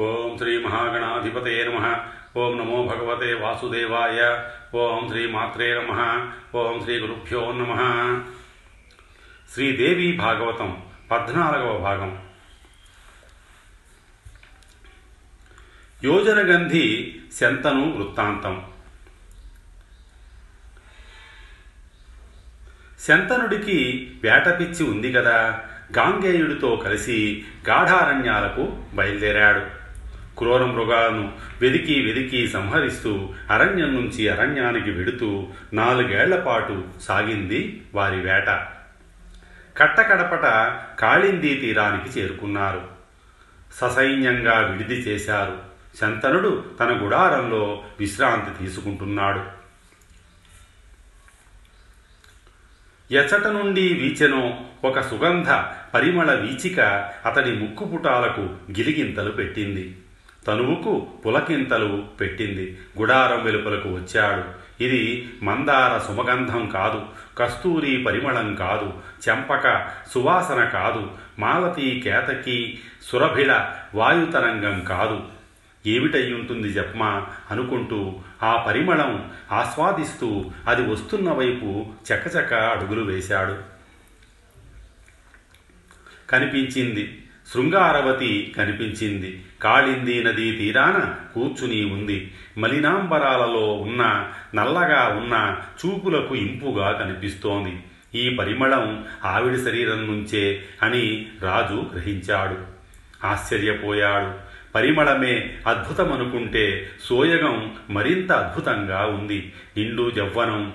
ఓం శ్రీ మహాగణాధిపతే నమ. ఓం నమో భగవతే వాసుదేవాయ. ఓం శ్రీ మాత్రే నమ. ఓం శ్రీ గురుభ్యో నమ. శ్రీదేవి భాగవతం పద్నాలుగవ భాగం. యోజనగంధి శంతను వృత్తాంతం. శంతనుడికి వేటపిచ్చి ఉంది కదా. గాంగేయుడితో కలిసి గాఢారణ్యాలకు బయలుదేరాడు. క్రూర మృగాలను వెదికి వెదికి సంహరిస్తూ అరణ్యం నుంచి అరణ్యానికి వెడుతూ నాలుగేళ్ళ పాటు సాగింది వారి వేట. కట్టకడపట కాళిందీ తీరానికి చేరుకున్నారు. ససైన్యంగా విడిది చేశారు. శంతనుడు తన గుడారంలో విశ్రాంతి తీసుకుంటున్నాడు. ఎచట నుండి వీచెనో ఒక సుగంధ పరిమళ వీచిక అతడి ముక్కుపుటాలకు గిలిగింతలు పెట్టింది. తనువుకు పులకింతలు పెట్టింది. గుడారం వెలుపలకు వచ్చాడు. ఇది మందార సుమగంధం కాదు. కస్తూరి పరిమళం కాదు. చెంపక సువాసన కాదు. మాలతి కేతకి సురభిళ వాయుతరంగం కాదు. ఏమిటయ్యుంటుంది జప్మా? అనుకుంటూ ఆ పరిమళం ఆస్వాదిస్తూ అది వస్తున్న వైపు చకచక అడుగులు వేశాడు. కనిపించింది శృంగారవతి కనిపించింది. కాళింది నదీ తీరాన కూర్చుని ఉంది. మలినాంబరాలలో ఉన్న నల్లగా ఉన్న చూపులకు ఇంపుగా కనిపిస్తోంది. ఈ పరిమళం ఆవిడ శరీరం నుంచే అని రాజు గ్రహించాడు. ఆశ్చర్యపోయాడు. పరిమళమే అద్భుతమనుకుంటే సోయగం మరింత అద్భుతంగా ఉంది. నిండు జవ్వనం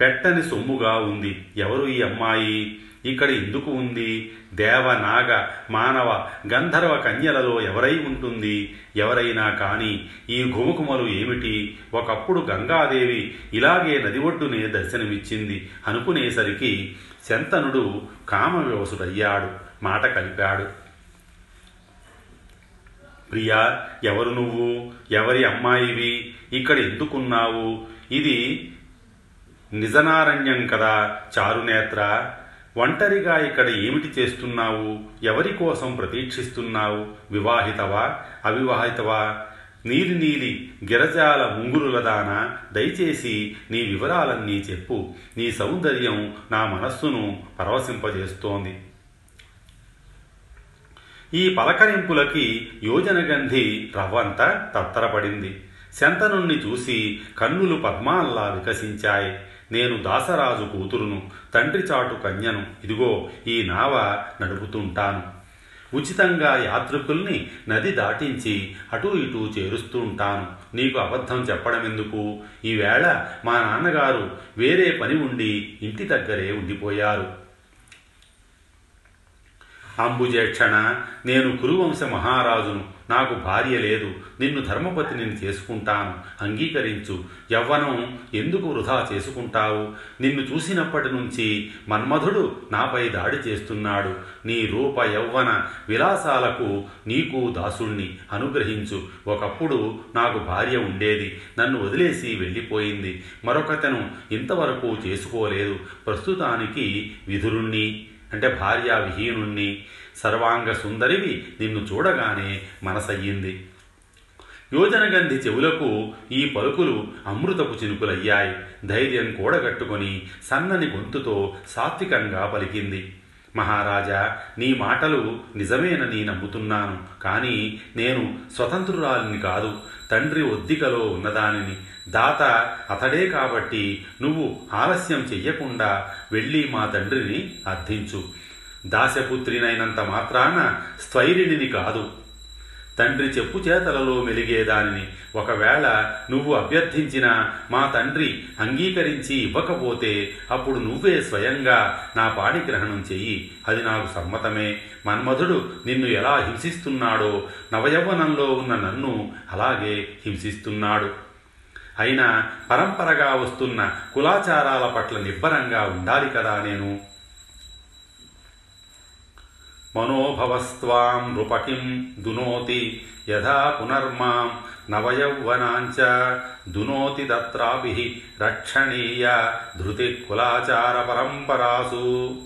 పెట్టని సొమ్ముగా ఉంది. ఎవరు ఈ అమ్మాయి? ఇక్కడ ఎందుకు ఉంది? దేవ నాగ మానవ గంధర్వ కన్యలలో ఎవరై ఉంటుంది? ఎవరైనా కాని ఈ ఘుమకుమలు ఏమిటి? ఒకప్పుడు గంగాదేవి ఇలాగే నది ఒడ్డునే దర్శనమిచ్చింది. అనుకునేసరికి శంతనుడు కామవ్యవసుడయ్యాడు మాట కలిపాడు. ప్రియా ఎవరు నువ్వు? ఎవరి అమ్మాయివి ఇక్కడ ఎందుకున్నావు? ఇది నిజనారణ్యం కదా చారునేత్ర. ఒంటరిగా ఇక్కడ ఏమిటి చేస్తున్నావు? ఎవరి కోసం ప్రతీక్షిస్తున్నావు? వివాహితవా? అవివాహితవా? నీలి నీలి గిరజాల ముంగురులదాన? దయచేసి నీ వివరాలన్నీ చెప్పు. నీ సౌందర్యం నా మనస్సును పరవశింపజేస్తోంది. ఈ పలకరింపులకి యోజనగంధి రవ్వంత తత్తరపడింది. శంతనుణ్ణి చూసి కన్నులు పద్మాల్లా వికసించాయి. నేను దాసరాజు కూతురును తండ్రి చాటు కన్యను. ఇదిగో ఈ నావ నడుపుతుంటాను. ఉచితంగా యాత్రికుల్ని నది దాటించి అటూ ఇటూ చేరుస్తూ ఉంటాను నీకు అబద్ధం చెప్పడం ఎందుకు ఈవేళ మా నాన్నగారు వేరే పని ఉండి ఇంటి దగ్గరే ఉండిపోయారు. అంబుజేక్షణ నేను కురువంశ మహారాజును. నాకు భార్య లేదు నిన్ను ధర్మపతిని చేసుకుంటాను అంగీకరించు. యవ్వనం ఎందుకు వృధా చేసుకుంటావు? నిన్ను చూసినప్పటి నుంచి మన్మధుడు నాపై దాడి చేస్తున్నాడు. నీ రూప యవ్వన విలాసాలకు నీకు దాసుణ్ణి. అనుగ్రహించు. ఒకప్పుడు నాకు భార్య ఉండేది. నన్ను వదిలేసి వెళ్ళిపోయింది. మరొకతను ఇంతవరకు చేసుకోలేదు. ప్రస్తుతానికి విధురుణ్ణి అంటే భార్యా విహీనుణ్ణి సర్వాంగ సుందరివి నిన్ను చూడగానే మనసయ్యింది. యోజనగంధి చెవులకు ఈ పలుకులు అమృతపు చినుకులయ్యాయి. ధైర్యం కూడగట్టుకొని సన్నని గొంతుతో సాత్వికంగా పలికింది. మహారాజా నీ మాటలు నిజమేనని నమ్ముతున్నాను. కానీ నేను స్వతంత్రురాలిని కాదు తండ్రి ఒద్దికలో ఉన్నదానిని. దాత అతడే కాబట్టి నువ్వు ఆలస్యం చెయ్యకుండా వెళ్ళి మా తండ్రిని అర్థించు. దాసపుత్రినైనంత మాత్రాన స్థైర్యుడిని కాదు. తండ్రి చెప్పు చేతలలో మెలిగేదానిని ఒకవేళ నువ్వు అభ్యర్థించిన మా తండ్రి అంగీకరించి ఇవ్వకపోతే అప్పుడు నువ్వే స్వయంగా నా పాణిగ్రహణం చెయ్యి. అది నాకు సమ్మతమే. మన్మధుడు నిన్ను ఎలా హింసిస్తున్నాడో నవయవ్వనంలో ఉన్న నన్ను అలాగే హింసిస్తున్నాడు. అయినా పరంపరగా వస్తున్న కులాచారాల పట్ల నిబ్బరంగా ఉండాలి కదా నేను. మనోభవస్వాం నృపకిం దునోతి యథా పునర్మాం నవయౌవనాంచ దునోతి దత్రాభి రక్షణీయ ధృతి కులాచార పరంపరాసు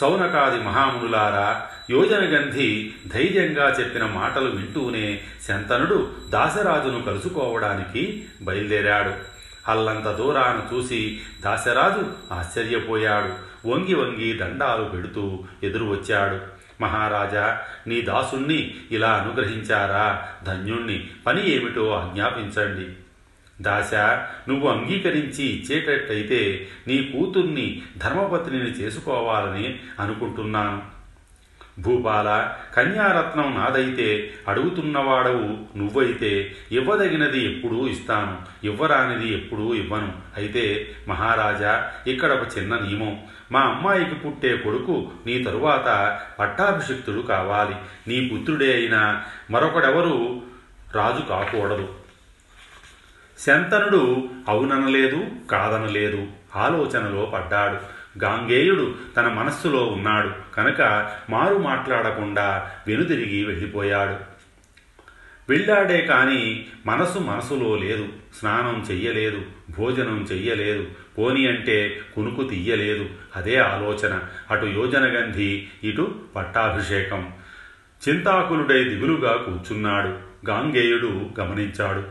సౌనకాది మహామునులారా యోజనగంధి ధైర్యంగా చెప్పిన మాటలు వింటూనే శంతనుడు దాసరాజును కలుసుకోవడానికి బయలుదేరాడు. అల్లంత దూరాన చూసి దాసరాజు ఆశ్చర్యపోయాడు. వంగి వంగి దండాలు పెడుతూ ఎదురు వచ్చాడు. మహారాజా నీ దాసుణ్ణి ఇలా అనుగ్రహించారా? ధన్యుణ్ణి. పని ఏమిటో ఆజ్ఞాపించండి. దాశ నువ్వు అంగీకరించి ఇచ్చేటట్టయితే నీ కూతుర్ని ధర్మపత్నిని చేసుకోవాలని అనుకుంటున్నాను. భూపాల కన్యారత్నం నాదైతే అడుగుతున్నవాడవు నువ్వైతే ఇవ్వదగినది ఎప్పుడూ ఇస్తాను ఇవ్వరానిది ఎప్పుడూ ఇవ్వను. అయితే మహారాజా ఇక్కడ ఒక చిన్న నియమం. మా అమ్మాయికి పుట్టే కొడుకు నీ తరువాత పట్టాభిషిక్తుడు కావాలి. నీ పుత్రుడే అయినా మరొకడెవరు రాజు కాకూడదు. శంతనుడు అవుననలేదు కాదనలేదు ఆలోచనలో పడ్డాడు. గాంగేయుడు తన మనస్సులో ఉన్నాడు. కనుక మారు మాట్లాడకుండా వెనుదిరిగి వెళ్ళిపోయాడు. వెళ్ళాడే కాని మనసు మనసులో లేదు. స్నానం చెయ్యలేదు. భోజనం చెయ్యలేదు. పోని అంటే కునుకు తీయలేదు. అదే ఆలోచన. అటు యోజనగంధి ఇటు పట్టాభిషేకం. చింతాకులుడై దిగులుగా కూర్చున్నాడు. గాంగేయుడు గమనించాడు.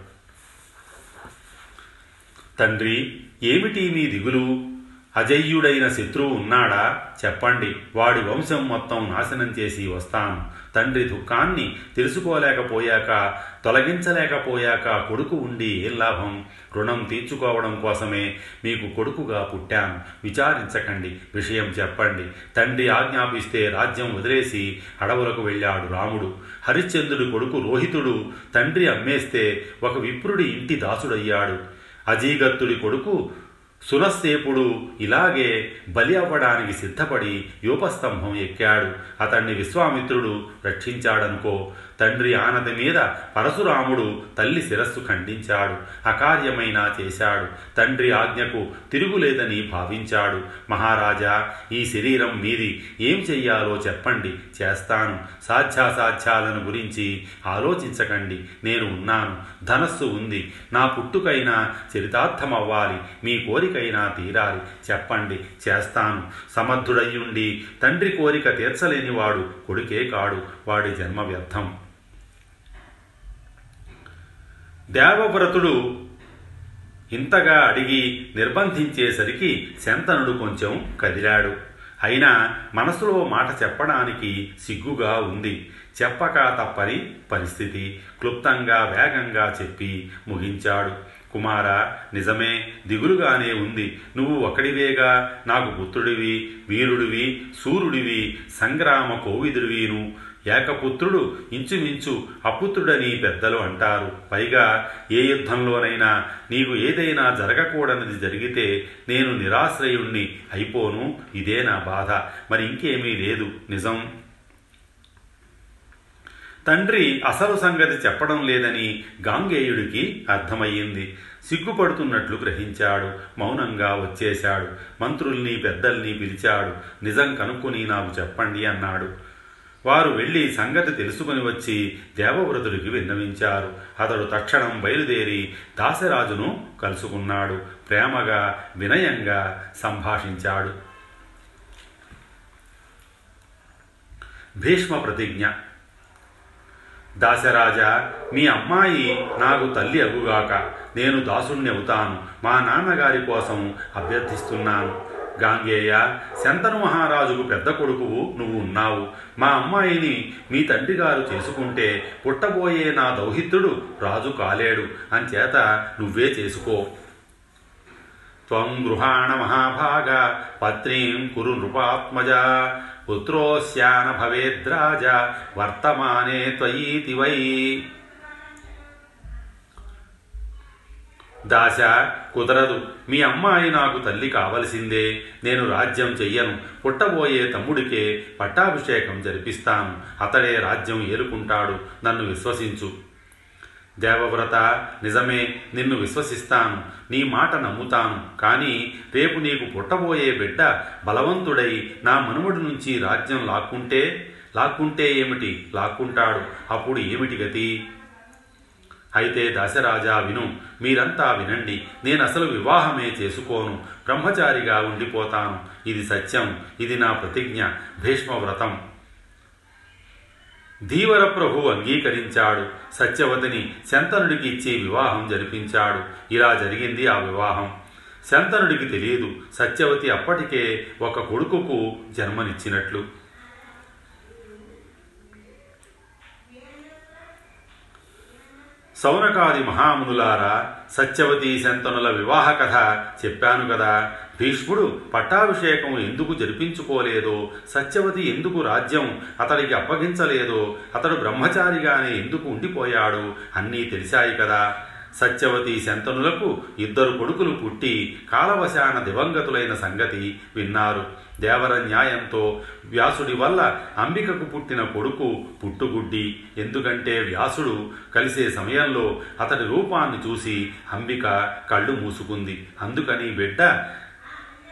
తండ్రి ఏమిటి మీ దిగులు? అజయ్యుడైన శత్రువు ఉన్నాడా? చెప్పండి. వాడి వంశం మొత్తం నాశనం చేసి వస్తాను. తండ్రి దుఃఖాన్ని తెలుసుకోలేకపోయాక తొలగించలేకపోయాక కొడుకు ఉండి ఏం లాభం? రుణం తీర్చుకోవడం కోసమే మీకు కొడుకుగా పుట్టాను. విచారించకండి. విషయం చెప్పండి. తండ్రి ఆజ్ఞాపిస్తే రాజ్యం వదిలేసి అడవులకు వెళ్ళాడు రాముడు. హరిశ్చంద్రుడి కొడుకు రోహితుడు తండ్రి అమ్మేస్తే ఒక విప్రుడి ఇంటి దాసుడయ్యాడు. అజీగత్తుడి కొడుకు సునస్సేపుడు ఇలాగే బలి అవ్వడానికి సిద్ధపడి యూపస్తంభం ఎక్కాడు. అతన్ని విశ్వామిత్రుడు రక్షించాడనుకో తండ్రి ఆనది మీద పరశురాముడు తల్లి శిరస్సు ఖండించాడు అకార్యమైనా చేశాడు. తండ్రి ఆజ్ఞకు తిరుగులేదని భావించాడు. మహారాజా ఈ శరీరం మీది ఏం చెయ్యాలో చెప్పండి చేస్తాను. సాధ్యాసాధ్యాలను గురించి ఆలోచించకండి నేను ఉన్నాను. ధనస్సు ఉంది నా పుట్టుకైనా చరితార్థమవ్వాలి మీ కోరికైనా తీరాలి చెప్పండి చేస్తాను. సమర్థుడయ్యుండి తండ్రి కోరిక తీర్చలేనివాడు కొడుకే కాడు వాడి జన్మ వ్యర్థం. దేవవ్రతుడు ఇంతగా అడిగి నిర్బంధించేసరికి శంతనుడు కొంచెం కదిలాడు. అయినా మనసులో మాట చెప్పడానికి సిగ్గుగా ఉంది. చెప్పక తప్పని పరిస్థితి క్లుప్తంగా వేగంగా చెప్పి ముగించాడు. కుమార నిజమే దిగులుగానే ఉంది. నువ్వు ఒకడివేగా నాకు పుత్రుడివి వీరుడివి సూర్యుడివి సంగ్రామ కోవిదుడివిను. ఏకపుత్రుడు ఇంచుమించు అపుత్రుడని పెద్దలు అంటారు. పైగా ఏ యుద్ధంలోనైనా నీకు ఏదైనా జరగకూడనిది జరిగితే నేను నిరాశ్రయుణ్ణి అయిపోను. ఇదే నా బాధ. మరి ఇంకేమీ లేదు. నిజం? తండ్రి అసలు సంగతి చెప్పడం లేదని గాంగేయుడికి అర్థమయ్యింది. సిగ్గుపడుతున్నట్లు గ్రహించాడు. మౌనంగా వచ్చేశాడు. మంత్రుల్ని పెద్దల్ని పిలిచాడు. నిజం కనుక్కొని నాకు చెప్పండి అన్నాడు. వారు వెళ్ళి సంగతి తెలుసుకుని వచ్చి దేవవ్రతుడికి విన్నవించారు. అతడు తక్షణం బయలుదేరి దాసరాజును కలుసుకున్నాడు. ప్రేమగా వినయంగా సంభాషించాడు. భీష్మ ప్రతిజ్ఞ. దాసరాజా మీ అమ్మాయి నాకు తల్లి అగుగాక. నేను దాసుణ్ణి అవుతాను. మా నాన్నగారి కోసం అభ్యర్థిస్తున్నాను. గాంగేయ శంతను మహారాజుకు పెద్ద కొడుకువు నువ్వు ఉన్నావు. మా అమ్మాయిని మీ తండ్రి గారు చేసుకుంటే పుట్టబోయే నా దౌహిత్రుడు రాజు కాలేడు. అంచేత నువ్వే చేసుకో. త్వం గృహాణ మహాభాగ పత్నీం కురు నృపాత్మజ పుత్రోస్యాన భవేద్రాజ వర్తమానే త్వయీతి వై. దాశ కుదరదు. మీ అమ్మాయి నాకు తల్లి కావలసిందే. నేను రాజ్యం చెయ్యను. పుట్టబోయే తమ్ముడికే పట్టాభిషేకం జరిపిస్తాను. అతడే రాజ్యం ఏలుకుంటాడు. నన్ను విశ్వసించు. దేవవ్రత నిజమే నిన్ను విశ్వసిస్తాను. నీ మాట నమ్ముతాను. కానీ రేపు నీకు పుట్టబోయే బిడ్డ బలవంతుడై నా మనుమడి నుంచి రాజ్యం లాక్కుంటే లాక్కుంటే ఏమిటి? లాక్కుంటాడు. అప్పుడు ఏమిటి గతి? అయితే దశరాజా విను మీరంతా వినండి నేను అసలు వివాహమే చేసుకోను బ్రహ్మచారిగా ఉండిపోతాను. ఇది సత్యం ఇది నా ప్రతిజ్ఞ భీష్మవ్రతం. ధీవర ప్రభు అంగీకరించాడు. సత్యవతిని శంతనుడికి ఇచ్చి వివాహం జరిపించాడు. ఇలా జరిగింది ఆ వివాహం. శంతనుడికి తెలియదు సత్యవతి అప్పటికే ఒక కొడుకుకు జన్మనిచ్చినట్లు. సౌనకాది మహామునులారా సత్యవతి శంతనుల వివాహ కథ చెప్పాను కదా. భీష్ముడు పట్టాభిషేకం ఎందుకు జరిపించుకోలేదో సత్యవతి ఎందుకు రాజ్యం అతడికి అప్పగించలేదో అతడు బ్రహ్మచారిగానే ఎందుకు ఉండిపోయాడు అన్నీ తెలిసాయి కదా. సత్యవతి శంతనులకు ఇద్దరు కొడుకులు పుట్టి కాలవశాన దివంగతులైన సంగతి విన్నారు. దేవర న్యాయంతో వ్యాసుడి వల్ల అంబికకు పుట్టిన కొడుకు పుట్టుగుడ్డి. ఎందుకంటే వ్యాసుడు కలిసే సమయంలో అతడి రూపాన్ని చూసి అంబిక కళ్ళు మూసుకుంది. అందుకని బిడ్డ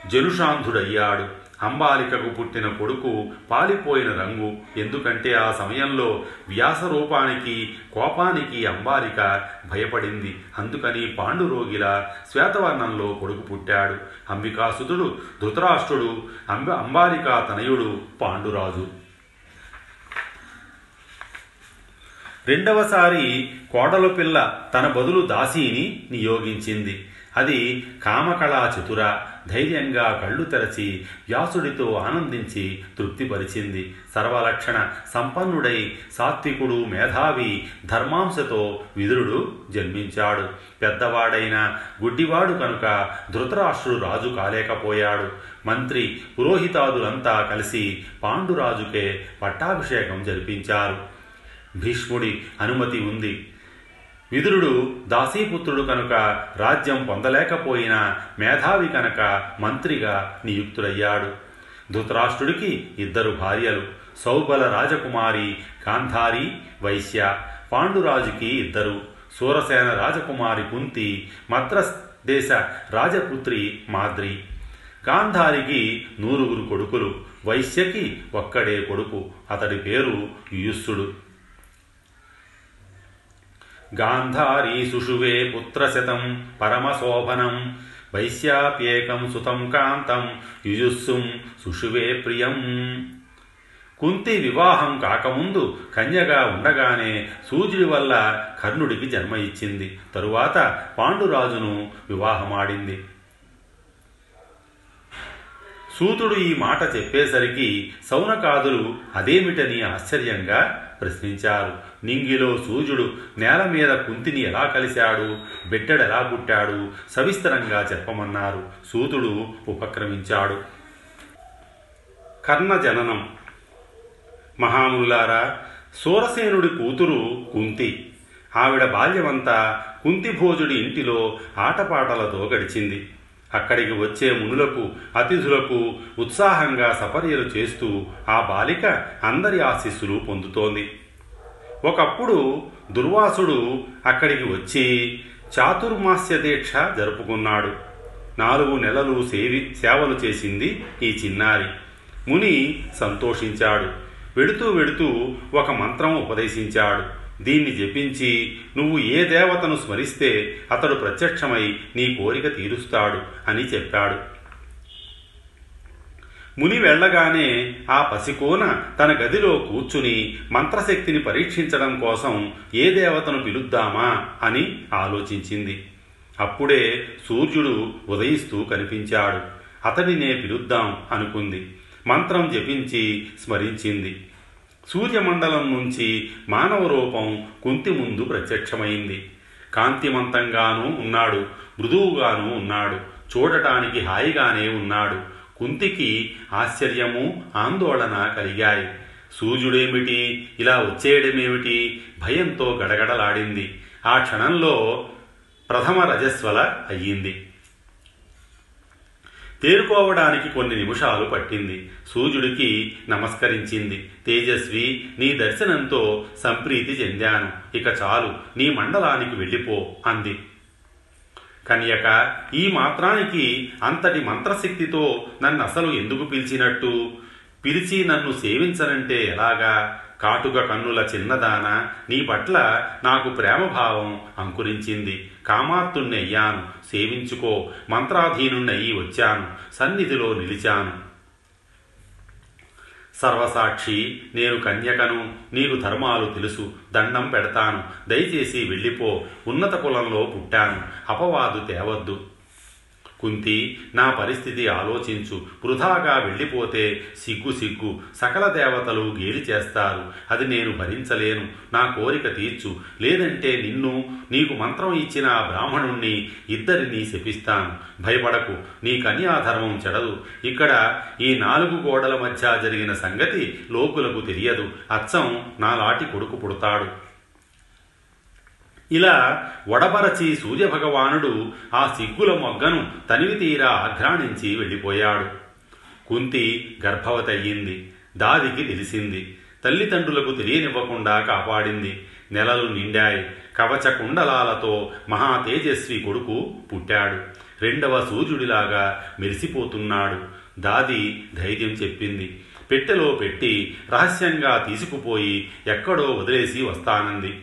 జనుషాంధుడయ్యాడు. అంబాలికకు పుట్టిన కొడుకు పాలిపోయిన రంగు. ఎందుకంటే ఆ సమయంలో వ్యాస రూపానికి కోపానికి అంబాలిక భయపడింది. అందుకని పాండురోగిల శ్వేతవర్ణంలో కొడుకు పుట్టాడు. అంబికాసుతుడు ధృతరాష్ట్రుడు అంబ అంబాలికా తనయుడు పాండురాజు. రెండవసారి కోడలు పిల్ల తన బదులు దాసీని నియోగించింది. అది కామకళా చతుర ధైర్యంగా కళ్ళు తెరచి వ్యాసుడితో ఆనందించి తృప్తిపరిచింది. సర్వలక్షణ సంపన్నుడై సాత్వికుడు మేధావి ధర్మాంశతో విదురుడు జన్మించాడు. పెద్దవాడైన గుడ్డివాడు కనుక ధృతరాష్ట్రుడు రాజు కాలేకపోయాడు. మంత్రి పురోహితాదులంతా కలిసి పాండురాజుకే పట్టాభిషేకం జరిపించారు. భీష్ముడి అనుమతి ఉంది. విదురుడు దాసీపుత్రుడు కనుక రాజ్యం పొందలేకపోయినా మేధావి కనుక మంత్రిగా నియుక్తుడయ్యాడు. ధృతరాష్ట్రుడికి ఇద్దరు భార్యలు సౌబల రాజకుమారి గాంధారి వైశ్య పాండురాజుకి ఇద్దరు సూరసేన రాజకుమారి కుంతి మద్రస్ దేశ రాజపుత్రి మాద్రి. గాంధారికి నూరుగురు కొడుకులు వైశ్యకి ఒక్కడే కొడుకు అతడి పేరు యుయుస్సుడు. గాంధారీ సుషువే పుత్రశతం పరమశోభనం. వైశ్యాప్యేకం సుతం కాంతం యుజుస్సుం సుషువే ప్రియం. కుంతి వివాహం కాకముందు కన్యగా ఉండగానే సూర్యుడి వల్ల కర్ణుడికి జన్మ ఇచ్చింది. తరువాత పాండురాజును వివాహమాడింది. సూతుడు ఈ మాట చెప్పేసరికి సౌనకాదులు అదేమిటని ఆశ్చర్యంగా ప్రశ్నించారు. నింగిలో సూర్యుడు నేల మీద కుంతిని ఎలా కలిశాడు? బిడ్డడెలా పుట్టాడు సవిస్తరంగా చెప్పమన్నారు. సూతుడు ఉపక్రమించాడు. కర్ణ జననం. మహాముల్లారా సూరసేనుడి కూతురు కుంతి. ఆవిడ బాల్యమంతా కుంతిభోజుడి ఇంటిలో ఆటపాటలతో గడిచింది. అక్కడికి వచ్చే మునులకు అతిథులకు ఉత్సాహంగా సపర్యలు చేస్తూ ఆ బాలిక అందరి ఆశీస్సులు పొందుతోంది. ఒకప్పుడు దుర్వాసుడు అక్కడికి వచ్చి చాతుర్మాస్య దీక్ష జరుపుకున్నాడు. నాలుగు నెలలు సేవి సేవలు చేసింది ఈ చిన్నారి. ముని సంతోషించాడు. వెడుతూ వెడుతూ ఒక మంత్రం ఉపదేశించాడు. దీన్ని జపించి నువ్వు ఏ దేవతను స్మరిస్తే అతడు ప్రత్యక్షమై నీ కోరిక తీరుస్తాడు అని చెప్పాడు. ముని వెళ్ళగానే ఆ పసికోన తన గదిలో కూర్చుని మంత్రశక్తిని పరీక్షించడం కోసం ఏ దేవతను పిలుద్దామా అని ఆలోచించింది. అప్పుడే సూర్యుడు ఉదయిస్తూ కనిపించాడు. అతడినే పిలుద్దాం అనుకుంది. మంత్రం జపించి స్మరించింది. సూర్యమండలం నుంచి మానవ రూపం కుంతి ముందు ప్రత్యక్షమైంది. కాంతిమంతంగానూ ఉన్నాడు మృదువుగానూ ఉన్నాడు చూడటానికి హాయిగానే ఉన్నాడు. కుంతికి ఆశ్చర్యము ఆందోళన కలిగాయి. సూర్యుడేమిటి? ఇలా వచ్చేయడమేమిటి? భయంతో గడగడలాడింది. ఆ క్షణంలో ప్రథమ రజస్వల అయ్యింది. తేరుకోవడానికి కొన్ని నిమిషాలు పట్టింది. సూర్యుడికి నమస్కరించింది. తేజస్వి నీ దర్శనంతో సంప్రీతి చెందాను. ఇక చాలు నీ మండలానికి వెళ్ళిపో అంది. కన్యక ఈ మాత్రానికి అంతటి మంత్రశక్తితో నన్ను అసలు ఎందుకు పిలిచినట్టు? పిలిచి నన్ను సేవించనంటే ఎలాగా? కాటుక కన్నుల చిన్నదాన నీ పట్ల నాకు ప్రేమభావం అంకురించింది. కామాత్తుణ్ణయ్యాను సేవించుకో మంత్రాధీనుణ్ణయ్యి వచ్చాను సన్నిధిలో నిలిచాను. సర్వసాక్షి నేను కన్యకను నీకు ధర్మాలు తెలుసు దండం పెడతాను. దయచేసి వెళ్ళిపో ఉన్నత కులంలో పుట్టాను. అపవాదు తేవద్దు. కుంతి నా పరిస్థితి ఆలోచించు. వృధాగా వెళ్ళిపోతే సిగ్గు సిగ్గు. సకల దేవతలు గేలి చేస్తారు. అది నేను భరించలేను. నా కోరిక తీర్చు. లేదంటే నిన్ను నీకు మంత్రం ఇచ్చిన ఆ బ్రాహ్మణుణ్ణి ఇద్దరిని శపిస్తాను. భయపడకు. నీ కన్యాధర్మం చెడదు. ఇక్కడ ఈ నాలుగు గోడల మధ్య జరిగిన సంగతి లోకులకు తెలియదు. అచ్చం నాలాటి కొడుకు పుడతాడు. ఇలా వడబరచి సూర్యభగవానుడు ఆ సిగ్గుల మొగ్గను తనివి తీరా ఆఘ్రాణించి వెళ్ళిపోయాడు. కుంతి గర్భవతయ్యింది. దాదికి తెలిసింది. తల్లిదండ్రులకు తెలియనివ్వకుండా కాపాడింది. నెలలు నిండాయి. కవచ కుండలాలతో మహా తేజస్వి కొడుకు పుట్టాడు. రెండవ సూర్యుడిలాగా మెరిసిపోతున్నాడు. దాది ధైర్యం చెప్పింది. పెట్టెలో పెట్టి రహస్యంగా తీసుకుపోయి ఎక్కడో వదిలేసి వస్తానంది.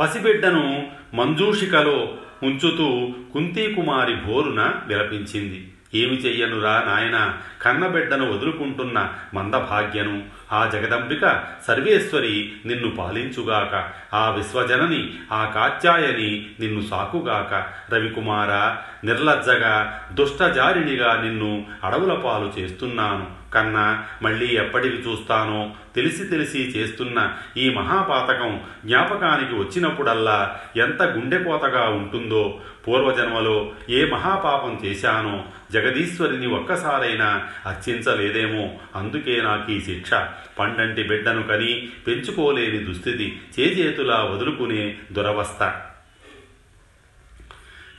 పసిబిడ్డను మంజూషికలో ఉంచుతూ కుంతీకుమారి భోరున విలపించింది. ఏమి చెయ్యనురా నాయన కన్నబిడ్డను వదులుకుంటున్న మందభాగ్యను. ఆ జగదంబిక సర్వేశ్వరి నిన్ను పాలించుగాక ఆ విశ్వజనని ఆ కాత్యాయని నిన్ను సాకుగాక. రవికుమార నిర్లజ్జగా దుష్టజారిణిగా నిన్ను అడవుల పాలు చేస్తున్నాను. కన్నా మళ్ళీ ఎప్పటికి చూస్తానో తెలిసి తెలిసి చేస్తున్న ఈ మహాపాతకం జ్ఞాపకానికి వచ్చినప్పుడల్లా ఎంత గుండెపోతగా ఉంటుందో పూర్వజన్మలో ఏ మహాపాపం చేశానో జగదీశ్వరిని ఒక్కసారైనా అర్చించలేదేమో. అందుకే నాకు ఈ శిక్ష. పండంటి బిడ్డను కని పెంచుకోలేని దుస్థితి చేజేతులా వదులుకునే దురవస్థ.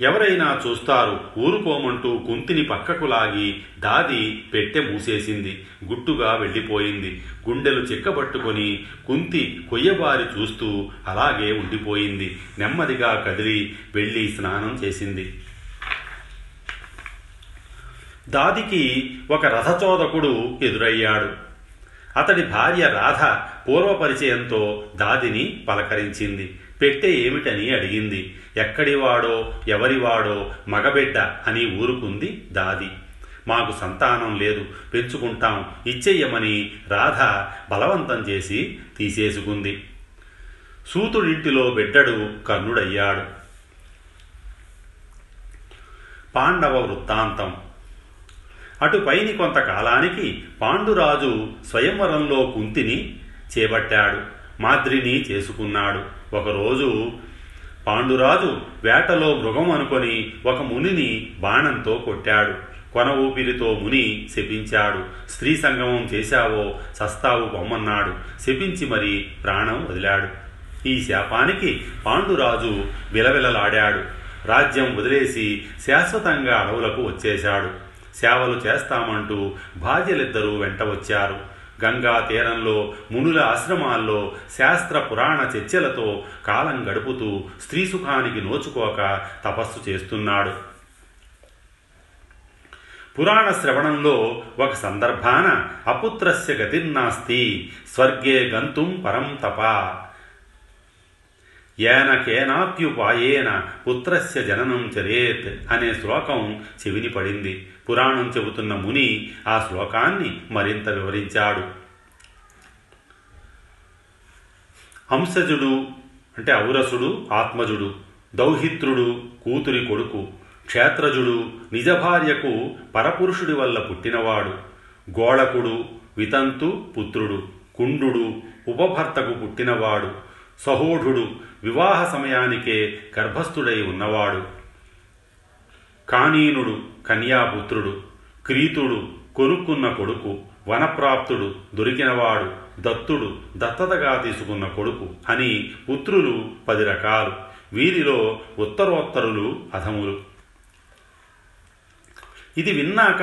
ఎవరైనా చూస్తారు ఊరుకోమంటూ కుంతిని పక్కకు లాగి దాది పెట్టె మూసేసింది. గుట్టుగా వెళ్ళిపోయింది. గుండెలు చిక్కబట్టుకొని కుంతి కొయ్యబారి చూస్తూ అలాగే ఉండిపోయింది. నెమ్మదిగా కదిలి వెళ్ళి స్నానం చేసింది. దాదికి ఒక రథచోదకుడు ఎదురయ్యాడు. అతడి భార్య రాధ పూర్వపరిచయంతో దాదిని పలకరించింది. పెట్టె ఏమిటని అడిగింది. ఎక్కడివాడో ఎవరివాడో మగబిడ్డ అని ఊరుకుంది దాది. మాకు సంతానం లేదు పెంచుకుంటాం ఇచ్చెయ్యమని రాధ బలవంతం చేసి తీసేసుకుంది. సూతుడింటిలో బిడ్డడు కర్ణుడయ్యాడు. పాండవ వృత్తాంతం. అటుపైని కొంతకాలానికి పాండురాజు స్వయంవరంలో కుంతిని చేపట్టాడు మాద్రిని చేసుకున్నాడు. ఒకరోజు పాండురాజు వేటలో మృగం అనుకొని ఒక మునిని బాణంతో కొట్టాడు. కొన ఊపిరితో ముని శపించాడు. స్త్రీ సంగమం చేశావో సస్తావు పొమ్మన్నాడు. శపించి మరి ప్రాణం వదిలాడు. ఈ శాపానికి పాండురాజు విలవిలలాడాడు. రాజ్యం వదిలేసి శాశ్వతంగా అడవులకు వచ్చేశాడు. సేవలు చేస్తామంటూ భార్యలిద్దరూ వెంట వచ్చారు. గంగా తీరంలో మునుల ఆశ్రమాల్లో శాస్త్ర పురాణ చర్చలతో కాలం గడుపుతూ స్త్రీ సుఖానికి నోచుకోక తపస్సు చేస్తున్నాడు. పురాణ శ్రవణంలో ఒక సందర్భాన అపుత్రస్య గతిర్నాస్తి స్వర్గే గంతుం పరం తప. ఏన కేనాప్యుపాయేన పుత్రస్య జననం చరేత్ అనే శ్లోకం చెవిని పడింది. పురాణం చెబుతున్న ముని ఆ శ్లోకాన్ని మరింత వివరించాడు. హంసజుడు అంటే ఔరసుడు ఆత్మజుడు దౌహిత్రుడు కూతురి కొడుకు క్షేత్రజుడు నిజ భార్యకు పరపురుషుడి వల్ల పుట్టినవాడు గోళకుడు వితంతు పుత్రుడు కుండు ఉపభర్తకు పుట్టినవాడు సహోఢుడు వివాహ సమయానికే గర్భస్థుడై ఉన్నవాడు. కానీనుడు కన్యాపుత్రుడు క్రీతుడు కొనుక్కున్న కొడుకు వనప్రాప్తుడు దొరికినవాడు దత్తుడు దత్తతగా తీసుకున్న కొడుకు అని పుత్రులు పది రకాలు. వీరిలో ఉత్తరోత్తరులు అధములు. ఇది విన్నాక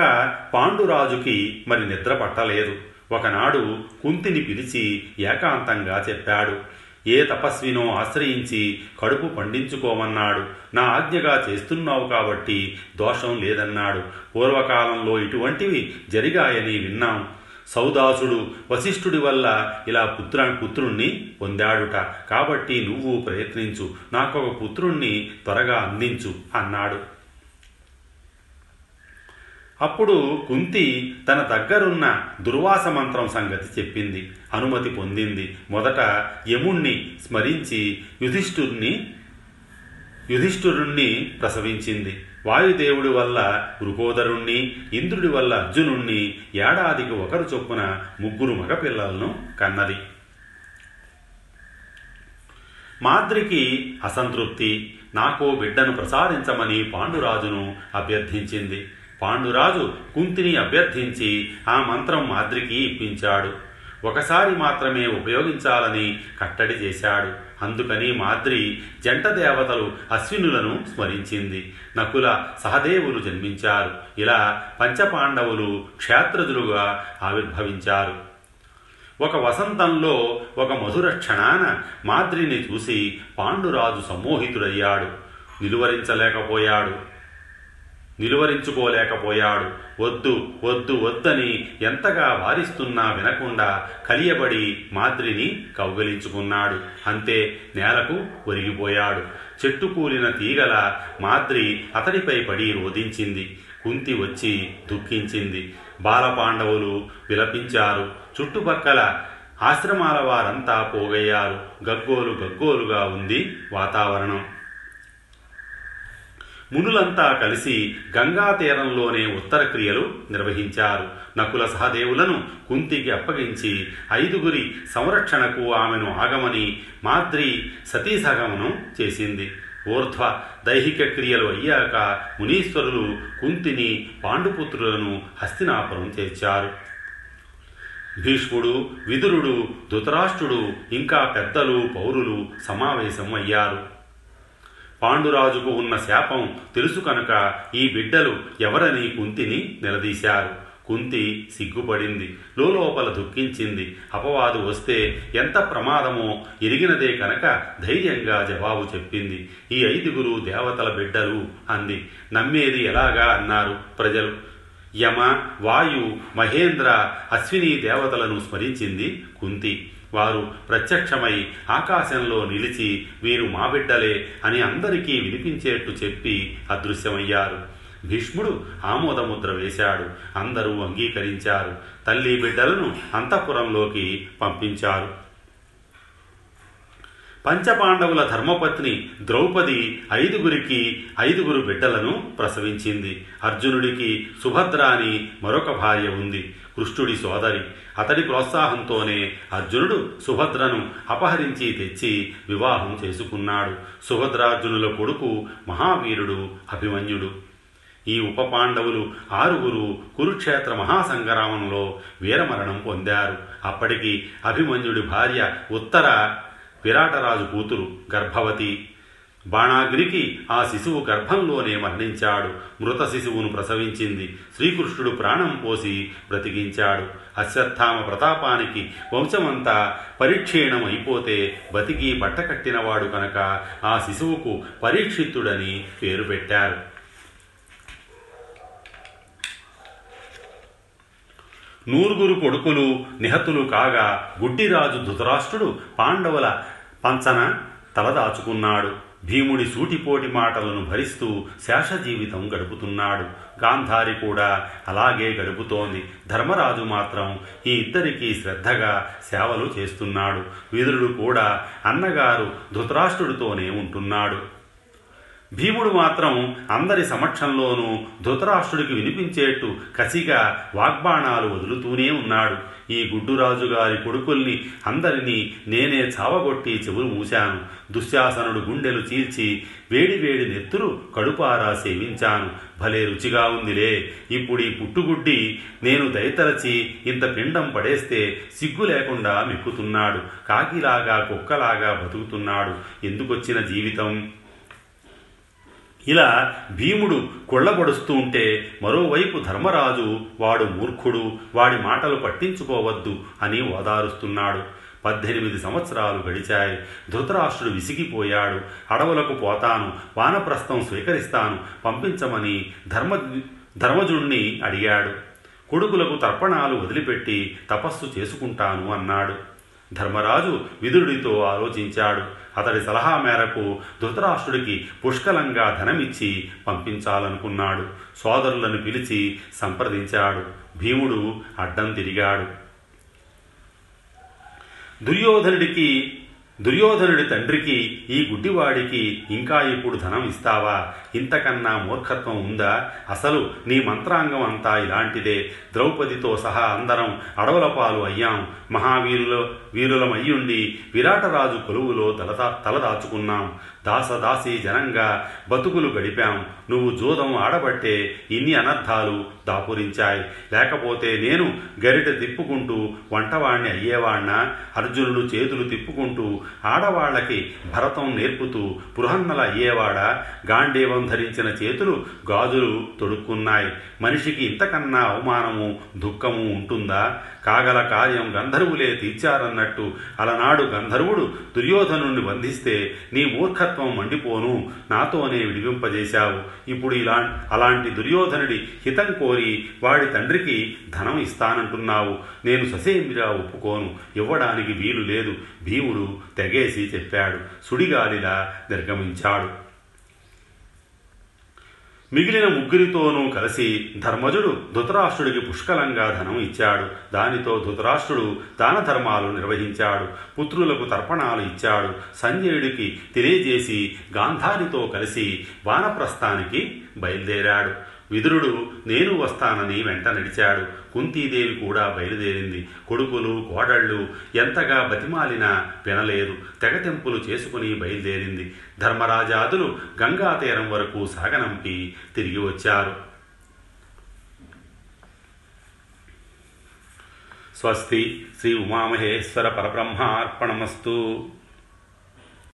పాండురాజుకి మరి నిద్ర పట్టలేదు. ఒకనాడు కుంతిని పిలిచి ఏకాంతంగా చెప్పాడు. ఏ తపస్వినో ఆశ్రయించి కడుపు పండించుకోమన్నాడు. నా ఆజ్ఞగా చేస్తున్నావు కాబట్టి దోషం లేదన్నాడు. పూర్వకాలంలో ఇటువంటివి జరిగాయని విన్నాం. సౌదాసుడు వశిష్ఠుడి వల్ల ఇలా పుత్ర పుత్రుణ్ణి పొందాడుట. కాబట్టి నువ్వు ప్రయత్నించు. నాకొక పుత్రుణ్ణి త్వరగా అందించు అన్నాడు. అప్పుడు కుంతి తన దగ్గరున్న దుర్వాస మంత్రం సంగతి చెప్పింది. అనుమతి పొందింది. మొదట యముణ్ణి స్మరించి యుధిష్ఠుర్ని యుధిష్ఠురుణ్ణి ప్రసవించింది. వాయుదేవుడి వల్ల వృకోదరుణ్ణి ఇంద్రుడి వల్ల అర్జునుణ్ణి ఏడాదికి ఒకరు చొప్పున ముగ్గురు మగపిల్లలను కన్నది. మాద్రికి అసంతృప్తి. నాకో బిడ్డను ప్రసాదించమని పాండురాజును అభ్యర్థించింది. పాండురాజు కుంతిని అభ్యర్థించి ఆ మంత్రం మాద్రికి ఇప్పించాడు. ఒకసారి మాత్రమే ఉపయోగించాలని కట్టడి చేశాడు. అందుకని మాద్రి జంట దేవతలు అశ్వినులను స్మరించింది. నకుల సహదేవులు జన్మించారు. ఇలా పంచపాండవులు క్షేత్రజులుగా ఆవిర్భవించారు. ఒక వసంతంలో ఒక మధుర క్షణాన మాద్రిని చూసి పాండురాజు సమ్మోహితుడయ్యాడు. నిలువరించలేకపోయాడు నిలువరించుకోలేకపోయాడు. వద్దు వద్దు వద్దని ఎంతగా వారిస్తున్నా వినకుండా కలియబడి మాద్రిని కౌగలించుకున్నాడు. అంతే నేలకు ఒరిగిపోయాడు. చెట్టు కూలిన తీగల మాద్రి అతడిపై పడి రోధించింది. కుంతి వచ్చి దుఃఖించింది. బాలపాండవులు విలపించారు. చుట్టుపక్కల ఆశ్రమాల వారంతా పోగయ్యారు. గగ్గోలు గగ్గోలుగా ఉంది వాతావరణం. మునులంతా కలిసి గంగా తీరంలోనే ఉత్తర క్రియలు నిర్వహించారు. నకుల సహదేవులను కుంతికి అప్పగించి ఐదుగురి సంరక్షణకు ఆమెను ఆగమని మాద్రి సతీసగమనం చేసింది. ఊర్ధ్వ దైహిక క్రియలు అయ్యాక మునీశ్వరులు కుంతిని పాండుపుత్రులను హస్తినాపురం చేర్చారు. భీష్ముడు విదురుడు ధృతరాష్ట్రుడు ఇంకా పెద్దలు పౌరులు సమావేశం అయ్యారు పాండురాజుకు ఉన్న శాపం తెలుసు కనుక ఈ బిడ్డలు ఎవరని కుంతిని నిలదీశారు. కుంతి సిగ్గుపడింది లోపల దుఃఖించింది. అపవాదు వస్తే ఎంత ప్రమాదమో ఎరిగినదే కనుక ధైర్యంగా జవాబు చెప్పింది. ఈ ఐదుగురు దేవతల బిడ్డలు అంది. నమ్మేది ఎలాగా అన్నారు ప్రజలు. యమ వాయు మహేంద్ర అశ్విని దేవతలను స్మరించింది కుంతి. వారు ప్రత్యక్షమై ఆకాశంలో నిలిచి వీరు మా బిడ్డలే అని అందరికీ వినిపించేట్టు చెప్పి అదృశ్యమయ్యారు. భీష్ముడు ఆమోదముద్ర వేశాడు. అందరూ అంగీకరించారు. తల్లి బిడ్డలను అంతఃపురంలోకి పంపించారు. పంచపాండవుల ధర్మపత్ని ద్రౌపది ఐదుగురికి ఐదుగురు బిడ్డలను ప్రసవించింది. అర్జునుడికి సుభద్ర అని మరొక భార్య ఉంది. కృష్ణుడి సోదరి. అతడి ప్రోత్సాహంతోనే అర్జునుడు సుభద్రను అపహరించి తెచ్చి వివాహం చేసుకున్నాడు. సుభద్రార్జునుల కొడుకు మహావీరుడు అభిమన్యుడు. ఈ ఉప పాండవులు ఆరుగురు కురుక్షేత్ర మహాసంగ్రామంలో వీరమరణం పొందారు. అప్పటికి అభిమన్యుడి భార్య ఉత్తర విరాటరాజు కూతురు గర్భవతి. బాణాగ్రికి ఆ శిశువు గర్భంలోనే మరణించాడు. మృత శిశువును ప్రసవించింది. శ్రీకృష్ణుడు ప్రాణం పోసి బ్రతికించాడు. అశ్వత్థామ ప్రతాపానికి వంశమంతా పరిక్షీణం అయిపోతే బతికి బట్టకట్టినవాడు కనుక ఆ శిశువుకు పరీక్షిత్తుడని పేరు పెట్టారు. నూరుగురు కొడుకులు నిహతులు కాగా గుడ్డిరాజు ధృతరాష్ట్రుడు పాండవుల పంచన తలదాచుకున్నాడు భీముడి సూటిపోటి మాటలను భరిస్తూ శేష జీవితం గడుపుతున్నాడు. గాంధారి కూడా అలాగే గడుపుతోంది. ధర్మరాజు మాత్రం ఈ ఇద్దరికీ శ్రద్ధగా సేవలు చేస్తున్నాడు. విదురుడు కూడా అన్నగారు ధృతరాష్ట్రుడితోనే ఉంటున్నాడు. భీముడు మాత్రం అందరి సమక్షంలోనూ ధృతరాష్ట్రుడికి వినిపించేట్టు కసిగా వాగ్బాణాలు వదులుతూనే ఉన్నాడు. ఈ గుడ్డురాజు గారి కొడుకుల్ని అందరినీ నేనే చావగొట్టి చెవులు మూశాను. దుశ్శాసనుడు గుండెలు చీల్చి వేడి వేడి నెత్తురు కడుపారా సేవించాను. భలే రుచిగా ఉందిలే. ఇప్పుడు ఈ పుట్టుగుడ్డి నేను దయతలచి ఇంత పిండం పడేస్తే సిగ్గు లేకుండా మెక్కుతున్నాడు. కాకిలాగా కుక్కలాగా బతుకుతున్నాడు. ఎందుకొచ్చిన జీవితం? ఇలా భీముడు కొళ్ళబడుస్తూ ఉంటే మరోవైపు ధర్మరాజు వాడు మూర్ఖుడు వాడి మాటలు పట్టించుకోవద్దు అని ఓదారుస్తున్నాడు. పద్దెనిమిది సంవత్సరాలు గడిచాయి. ధృతరాష్ట్రుడు విసిగిపోయాడు. అడవులకు పోతాను వానప్రస్థం స్వీకరిస్తాను పంపించమని ధర్మ ధర్మజుణ్ణి అడిగాడు. కొడుకులకు తర్పణాలు వదిలిపెట్టి తపస్సు చేసుకుంటాను అన్నాడు. ధర్మరాజు విదురుడితో ఆలోచించాడు. అతడి సలహా మేరకు ధృతరాష్ట్రుడికి పుష్కలంగా ధనమిచ్చి పంపించాలనుకున్నాడు. సోదరులను పిలిచి సంప్రదించాడు. భీముడు అడ్డం తిరిగాడు. దుర్యోధనుడికి దుర్యోధనుడి తండ్రికి ఈ గుడ్డివాడికి ఇంకా ఇప్పుడు ధనం ఇస్తావా? ఇంతకన్నా మూర్ఖత్వం ఉందా? అసలు నీ మంత్రాంగం అంతా ఇలాంటిదే. ద్రౌపదితో సహా అందరం అడవుల పాలు అయ్యాం. మహావీరుల వీరులమయ్యుండి విరాటరాజు కొలువులో తలదా తలదాచుకున్నాం. దాసదాసి జనంగా బతుకులు గడిపాం. నువ్వు జూదం ఆడబట్టే ఇన్ని అనర్థాలు దాపురించాయి. లేకపోతే నేను గరిట తిప్పుకుంటూ వంటవాణ్ణి అయ్యేవాణ్ణా? అర్జునుడు చేతులు తిప్పుకుంటూ ఆడవాళ్ళకి భరతం నేర్పుతూ బృహన్నల అయ్యేవాడ? గాంధీవం ధరించిన చేతులు గాజులు తొడుక్కున్నాయి. మనిషికి ఇంతకన్నా అవమానము దుఃఖము ఉంటుందా? కాగల కార్యం గంధర్వులే తీర్చారన్నట్టు అలనాడు గంధర్వుడు దుర్యోధనుణ్ణి బంధిస్తే నీ మూర్ఖత్వం మండిపోను. నాతోనే విడివింపజేశావు ఇప్పుడు ఇలా అలాంటి దుర్యోధనుడి హితం కోరి వాడి తండ్రికి ధనం ఇస్తానంటున్నావు. నేను ససేమిరా ఒప్పుకోను. ఇవ్వడానికి వీలు లేదు. భీముడు తెగేసి చెప్పాడు. సుడిగాలిలా నిర్గమించాడు మిగిలిన ముగ్గురితోనూ కలిసి ధర్మజుడు ధృతరాష్ట్రుడికి పుష్కలంగా ధనం ఇచ్చాడు. దానితో ధృతరాష్ట్రుడు దాన ధర్మాలు నిర్వహించాడు. పుత్రులకు తర్పణాలు ఇచ్చాడు. సంజయుడికి తెలియజేసి గాంధారితో కలిసి వానప్రస్థానికి బయలుదేరాడు. విదురుడు నేను వస్తానని వెంట నడిచాడు. కుంతీదేవి కూడా బయలుదేరింది. కొడుకులు కోడళ్ళు ఎంతగా బతిమాలినా వినలేదు. తెగతెంపులు చేసుకుని బయలుదేరింది. ధర్మరాజాదులు గంగా తీరం వరకు సాగనంపి తిరిగి వచ్చారు. స్వస్తి శ్రీ ఉమామహేశ్వర పరబ్రహ్మార్పణమస్తు.